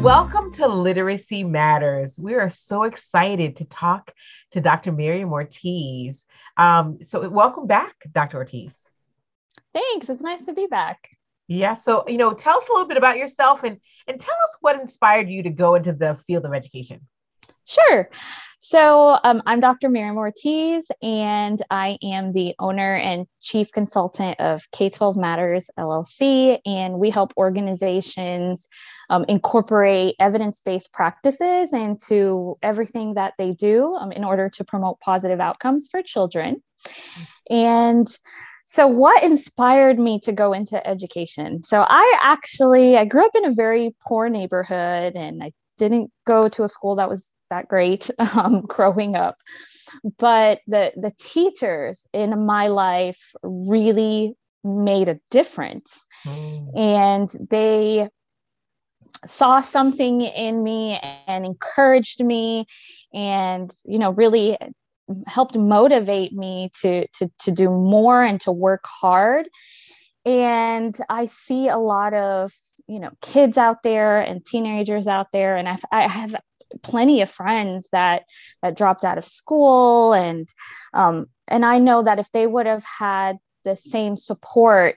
Welcome to Literacy Matters. We are so excited to talk to Dr. Miriam Ortiz. Um, so, welcome back, Dr. Ortiz. Thanks. It's nice to be back. Yeah. So, you know, tell us a little bit about yourself and and tell us what inspired you to go into the field of education. Sure. So um, I'm Dr. Miriam Ortiz, and I am the owner and chief consultant of K 12 Matters LLC. And we help organizations um, incorporate evidence based practices into everything that they do um, in order to promote positive outcomes for children. And so what inspired me to go into education so i actually i grew up in a very poor neighborhood and i didn't go to a school that was that great um, growing up. But the the teachers in my life really made a difference. Mm. and they saw something in me and encouraged me and you know really helped motivate me to to to do more and to work hard. And i see a lot of you know kids out there and teenagers out there. And I've, i have plenty of friends that that dropped out of school and um, and I know that if they would have had the same support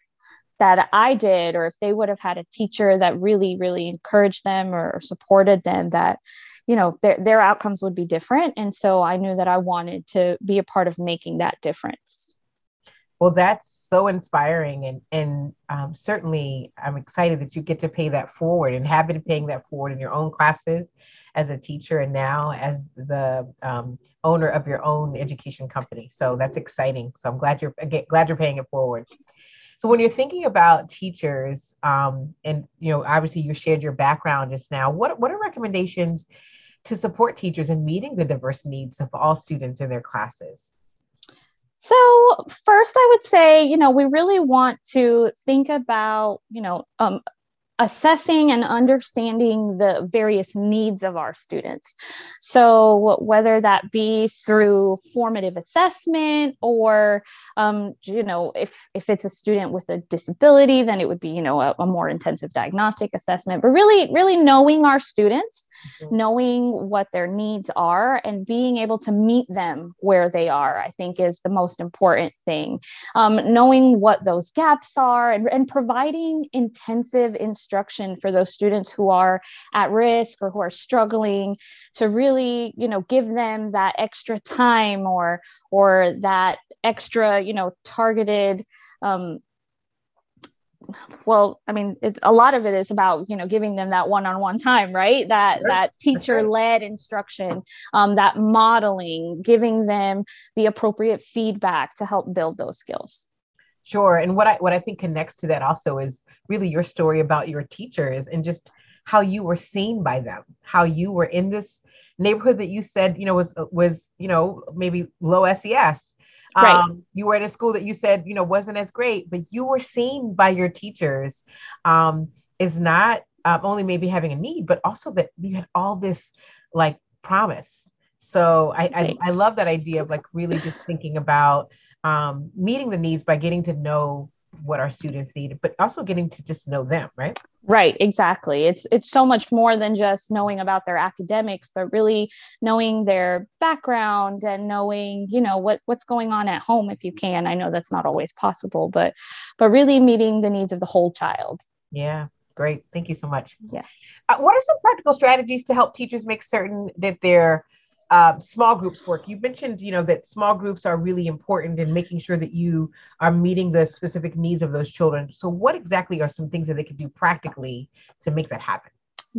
that I did, or if they would have had a teacher that really, really encouraged them or supported them, that you know their their outcomes would be different. And so I knew that I wanted to be a part of making that difference. Well, that's so inspiring, and and um, certainly I'm excited that you get to pay that forward and have been paying that forward in your own classes as a teacher and now as the um, owner of your own education company. So that's exciting. So I'm glad you're glad you're paying it forward. So when you're thinking about teachers, um, and you know, obviously you shared your background just now. What what are recommendations to support teachers in meeting the diverse needs of all students in their classes? So first, I would say, you know, we really want to think about, you know, um, assessing and understanding the various needs of our students. So, whether that be through formative assessment or, um, you know, if, if it's a student with a disability, then it would be, you know, a, a more intensive diagnostic assessment. But really, really knowing our students, mm-hmm. knowing what their needs are, and being able to meet them where they are, I think is the most important thing. Um, knowing what those gaps are and, and providing intensive instruction for those students who are at risk or who are struggling to really you know give them that extra time or or that extra you know targeted um, well i mean it's a lot of it is about you know giving them that one-on-one time right that that teacher-led instruction um, that modeling giving them the appropriate feedback to help build those skills Sure. And what I what I think connects to that also is really your story about your teachers and just how you were seen by them, how you were in this neighborhood that you said, you know, was was, you know, maybe low SES. Right. Um, you were at a school that you said, you know, wasn't as great, but you were seen by your teachers um, is not um, only maybe having a need, but also that you had all this like promise. So I, I, I love that idea of like really just thinking about um, meeting the needs by getting to know what our students need, but also getting to just know them, right? Right, exactly. It's it's so much more than just knowing about their academics, but really knowing their background and knowing, you know, what what's going on at home if you can. I know that's not always possible, but but really meeting the needs of the whole child. Yeah, great. Thank you so much. Yeah. Uh, what are some practical strategies to help teachers make certain that they're uh, small groups work. You mentioned, you know, that small groups are really important in making sure that you are meeting the specific needs of those children. So, what exactly are some things that they could do practically to make that happen?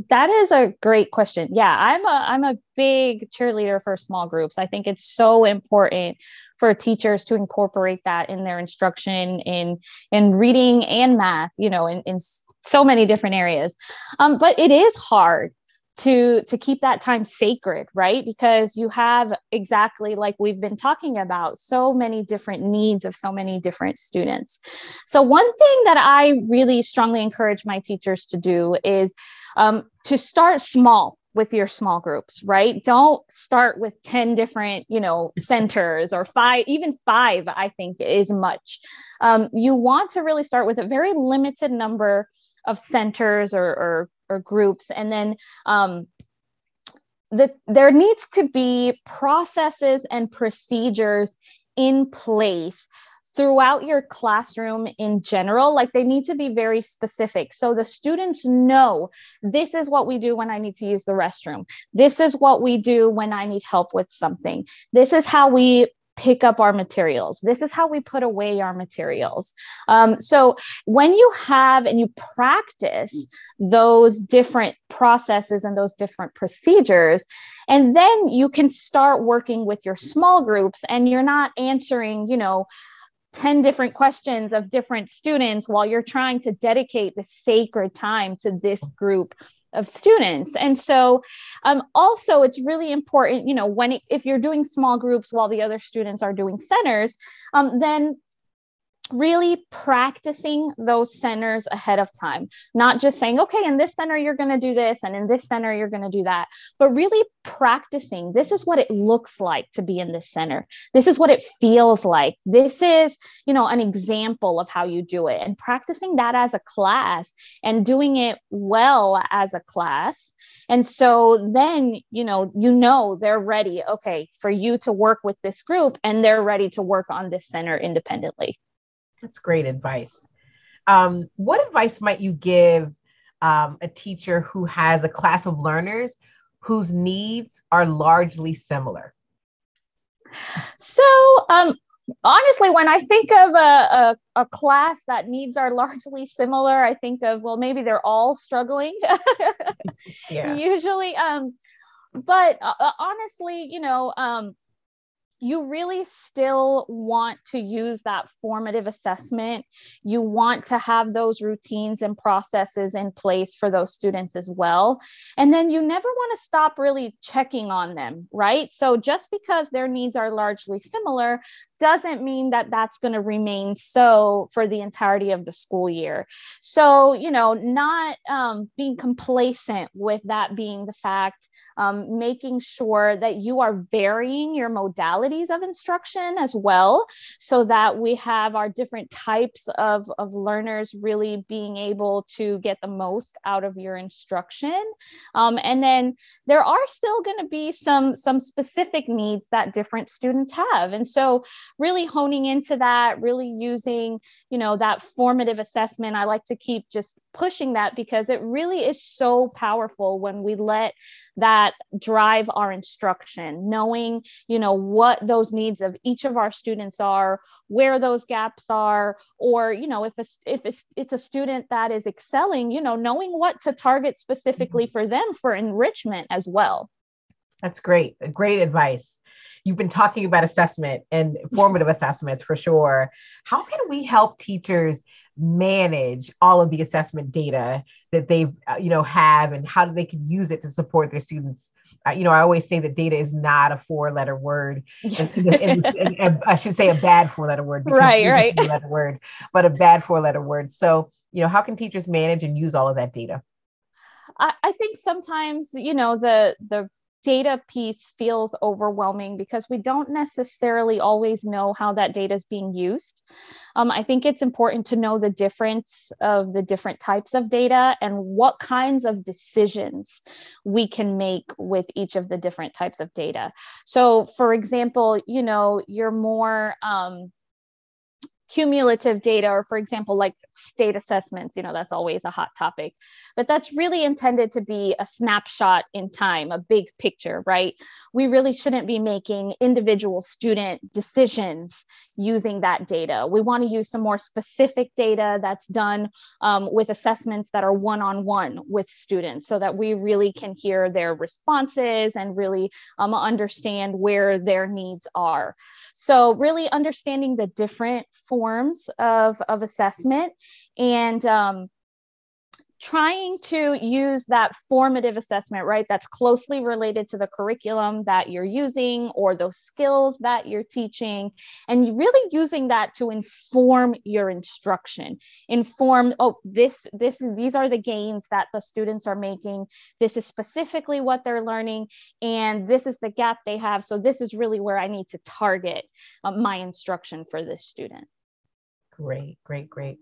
That is a great question. Yeah, I'm a I'm a big cheerleader for small groups. I think it's so important for teachers to incorporate that in their instruction in in reading and math. You know, in in so many different areas. Um, but it is hard to to keep that time sacred right? Because you have exactly like we've been talking about so many different needs of so many different students. So one thing that i really strongly encourage my teachers to do is um, to start small with your small groups right? Don't start with 10 different you know centers or five even five i think is much. Um, you want to really start with a very limited number of centers or or, or groups. And then um, the, there needs to be processes and procedures in place throughout your classroom in general. Like they need to be very specific. So the students know this is what we do when i need to use the restroom. This is what we do when i need help with something. This is how we pick up our materials. This is how we put away our materials. Um, so when you have and you practice those different processes and those different procedures, and then you can start working with your small groups and you're not answering, you know, 10 different questions of different students while you're trying to dedicate the sacred time to this group of students. And so um, also it's really important you know when it, if you're doing small groups while the other students are doing centers um, then really practicing those centers ahead of time, not just saying, okay, in this center, you're going to do this, and in this center, you're going to do that, but really practicing. This is what it looks like to be in this center. This is what it feels like. This is, you know, an example of how you do it, and practicing that as a class and doing it well as a class. And so then, you know, you know, they're ready, okay, for you to work with this group, and they're ready to work on this center independently. That's great advice. Um, what advice might you give um, a teacher who has a class of learners whose needs are largely similar? So, um, honestly, when I think of a, a, a, class that needs are largely similar, I think of, well, maybe they're all struggling. yeah. Usually. Um, but uh, uh, honestly, you know, um, you really still want to use that formative assessment. You want to have those routines and processes in place for those students as well. And then you never want to stop really checking on them, right? So just because their needs are largely similar doesn't mean that that's going to remain so for the entirety of the school year. So, you know, not um, being complacent with that being the fact, um, making sure that you are varying your modalities of instruction as well, so that we have our different types of, of learners really being able to get the most out of your instruction. Um, and then there are still going to be some, some specific needs that different students have. And so, really honing into that, really using, you know, that formative assessment. I like to keep just pushing that because it really is so powerful when we let that drive our instruction knowing you know what those needs of each of our students are where those gaps are or you know if it's if it's, it's a student that is excelling you know knowing what to target specifically mm-hmm. for them for enrichment as well. That's great. Great advice you've been talking about assessment and formative assessments for sure. How can we help teachers manage all of the assessment data that they've uh, you know have and how they can use it to support their students? Uh, you know, I always say that data is not a four-letter word. and, and, and, I should say a bad four-letter word. Right, right. Four-letter word, but a bad four-letter word. So, you know, how can teachers manage and use all of that data? I, I think sometimes, you know, the the data piece feels overwhelming because we don't necessarily always know how that data is being used. Um, I think it's important to know the difference of the different types of data and what kinds of decisions we can make with each of the different types of data. So, for example, you know, you're more um, cumulative data or for example like state assessments you know that's always a hot topic but that's really intended to be a snapshot in time a big picture right? We really shouldn't be making individual student decisions using that data. We want to use some more specific data that's done um, with assessments that are one-on-one with students so that we really can hear their responses and really um, understand where their needs are. So really understanding the different forms of, of assessment and um, trying to use that formative assessment, right? That's closely related to the curriculum that you're using or those skills that you're teaching, and really using that to inform your instruction. Inform, oh, this, this, these are the gains that the students are making. This is specifically what they're learning, and this is the gap they have. So this is really where I need to target uh, my instruction for this student. Great, great, great.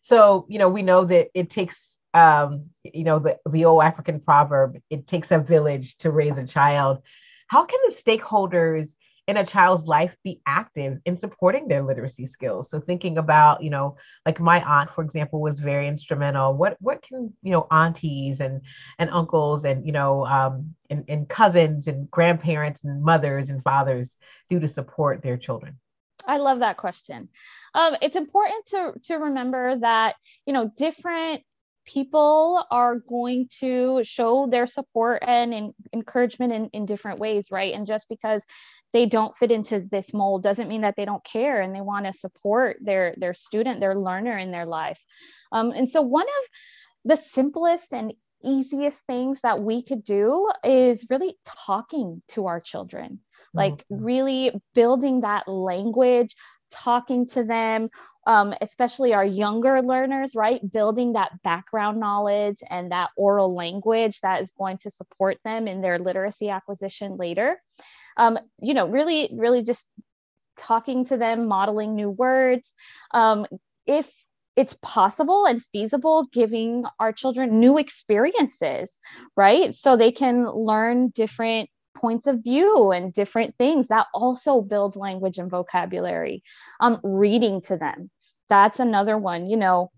So, you know, we know that it takes um, you know, the, the old African proverb, it takes a village to raise a child. How can the stakeholders in a child's life be active in supporting their literacy skills so thinking about you know like my aunt for example was very instrumental what what can you know aunties and and uncles and you know um and, and cousins and grandparents and mothers and fathers do to support their children I love that question. Um, it's important to to remember that you know different people are going to show their support and, and encouragement in, in different ways, right? And just because they don't fit into this mold doesn't mean that they don't care and they want to support their their student, their learner in their life. Um, and so one of the simplest and easiest things that we could do is really talking to our children like mm-hmm. really building that language talking to them, um, especially our younger learners, right? Building that background knowledge and that oral language that is going to support them in their literacy acquisition later. Um, you know, really, really just talking to them, modeling new words. Um, if it's possible and feasible giving our children new experiences, right? So they can learn different points of view and different things that also builds language and vocabulary um, reading to them that's another one you know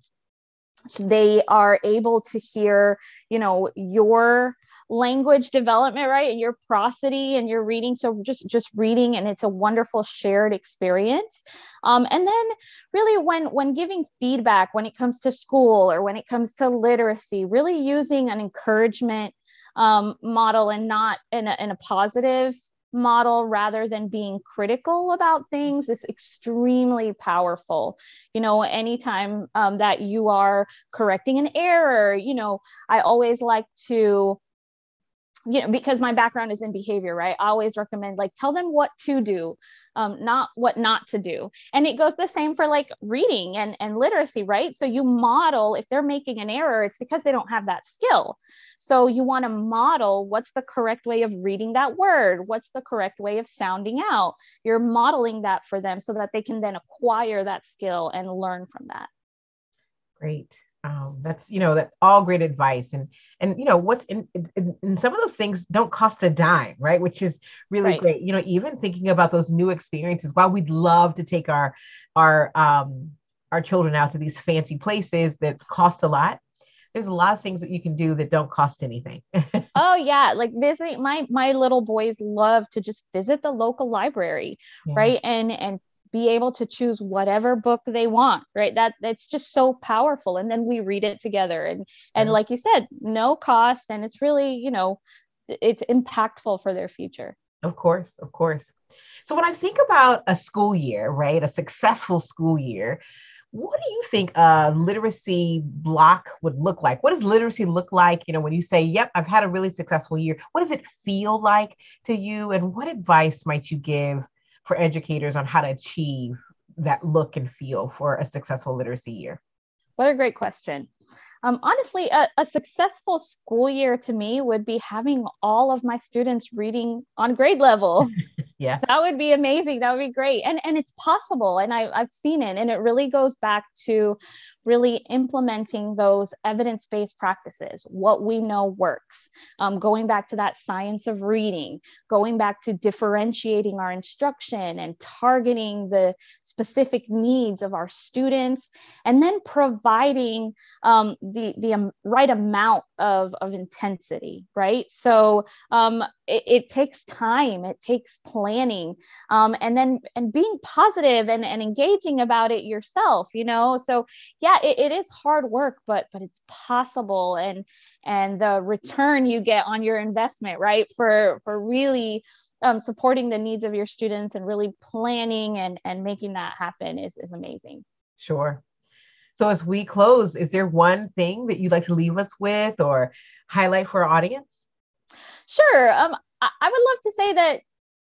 they are able to hear you know your language development right and your prosody and your reading. So just just reading and it's a wonderful shared experience. Um, and then really when when giving feedback when it comes to school or when it comes to literacy really using an encouragement um, model and not in a, in a positive model rather than being critical about things is extremely powerful. You know anytime um, that you are correcting an error you know i always like to you know because my background is in behavior right? I always recommend like tell them what to do um, not what not to do. And it goes the same for like reading and and literacy right? So you model if they're making an error it's because they don't have that skill. So you want to model what's the correct way of reading that word what's the correct way of sounding out. You're modeling that for them so that they can then acquire that skill and learn from that. Great um, that's you know that all great advice. And and you know what's in, in, in, some of those things don't cost a dime right? Which is really right. great. You know even thinking about those new experiences while we'd love to take our our um our children out to these fancy places that cost a lot there's a lot of things that you can do that don't cost anything. Oh yeah. Like visiting my my little boys love to just visit the local library yeah. right? And and be able to choose whatever book they want right? That that's just so powerful and then we read it together and and yeah. like you said no cost and it's really you know it's impactful for their future. Of course of course. So when i think about a school year right a successful school year what do you think a literacy block would look like? What does literacy look like you know when you say yep i've had a really successful year what does it feel like to you and what advice might you give for educators on how to achieve that look and feel for a successful literacy year? What a great question. Um, honestly, a, a, successful school year to me would be having all of my students reading on grade level. yeah, that would be amazing. That would be great, and and it's possible, and I, I've seen it, and it really goes back to really implementing those evidence based practices, what we know works, um, going back to that science of reading, going back to differentiating our instruction and targeting the specific needs of our students, and then providing um, the, the right amount of, of intensity, right? So um, it, it, takes time, it takes planning, um, and then and being positive and, and engaging about it yourself, you know? So, yeah it, it is hard work but but it's possible and and the return you get on your investment right for for really um, supporting the needs of your students and really planning and and making that happen is is amazing sure so as we close is there one thing that you'd like to leave us with or highlight for our audience? Sure. Um I, I would love to say that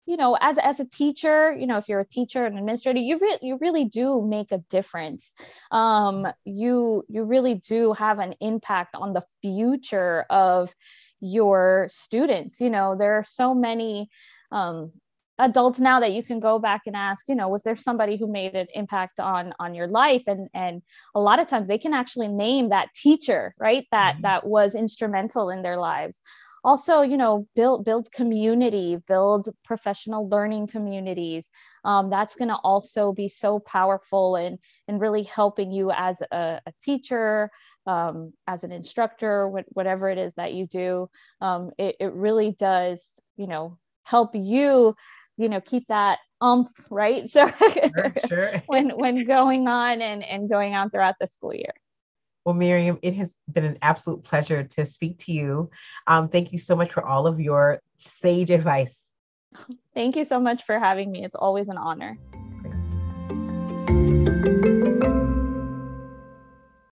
you know as as a teacher you know if you're a teacher and administrator you really you really do make a difference. Um you you really do have an impact on the future of your students. You know there are so many um adults now that you can go back and ask you know was there somebody who made an impact on on your life? And and a lot of times they can actually name that teacher right that mm-hmm. that was instrumental in their lives. Also you know build build community build professional learning communities. Um, that's going to also be so powerful and and really helping you as a, a teacher um, as an instructor whatever it is that you do. Um, it, it really does you know help you you know keep that umph right so sure, sure. when when going on and and going on throughout the school year well, Miriam, it has been an absolute pleasure to speak to you. Um, thank you so much for all of your sage advice. Thank you so much for having me. It's always an honor.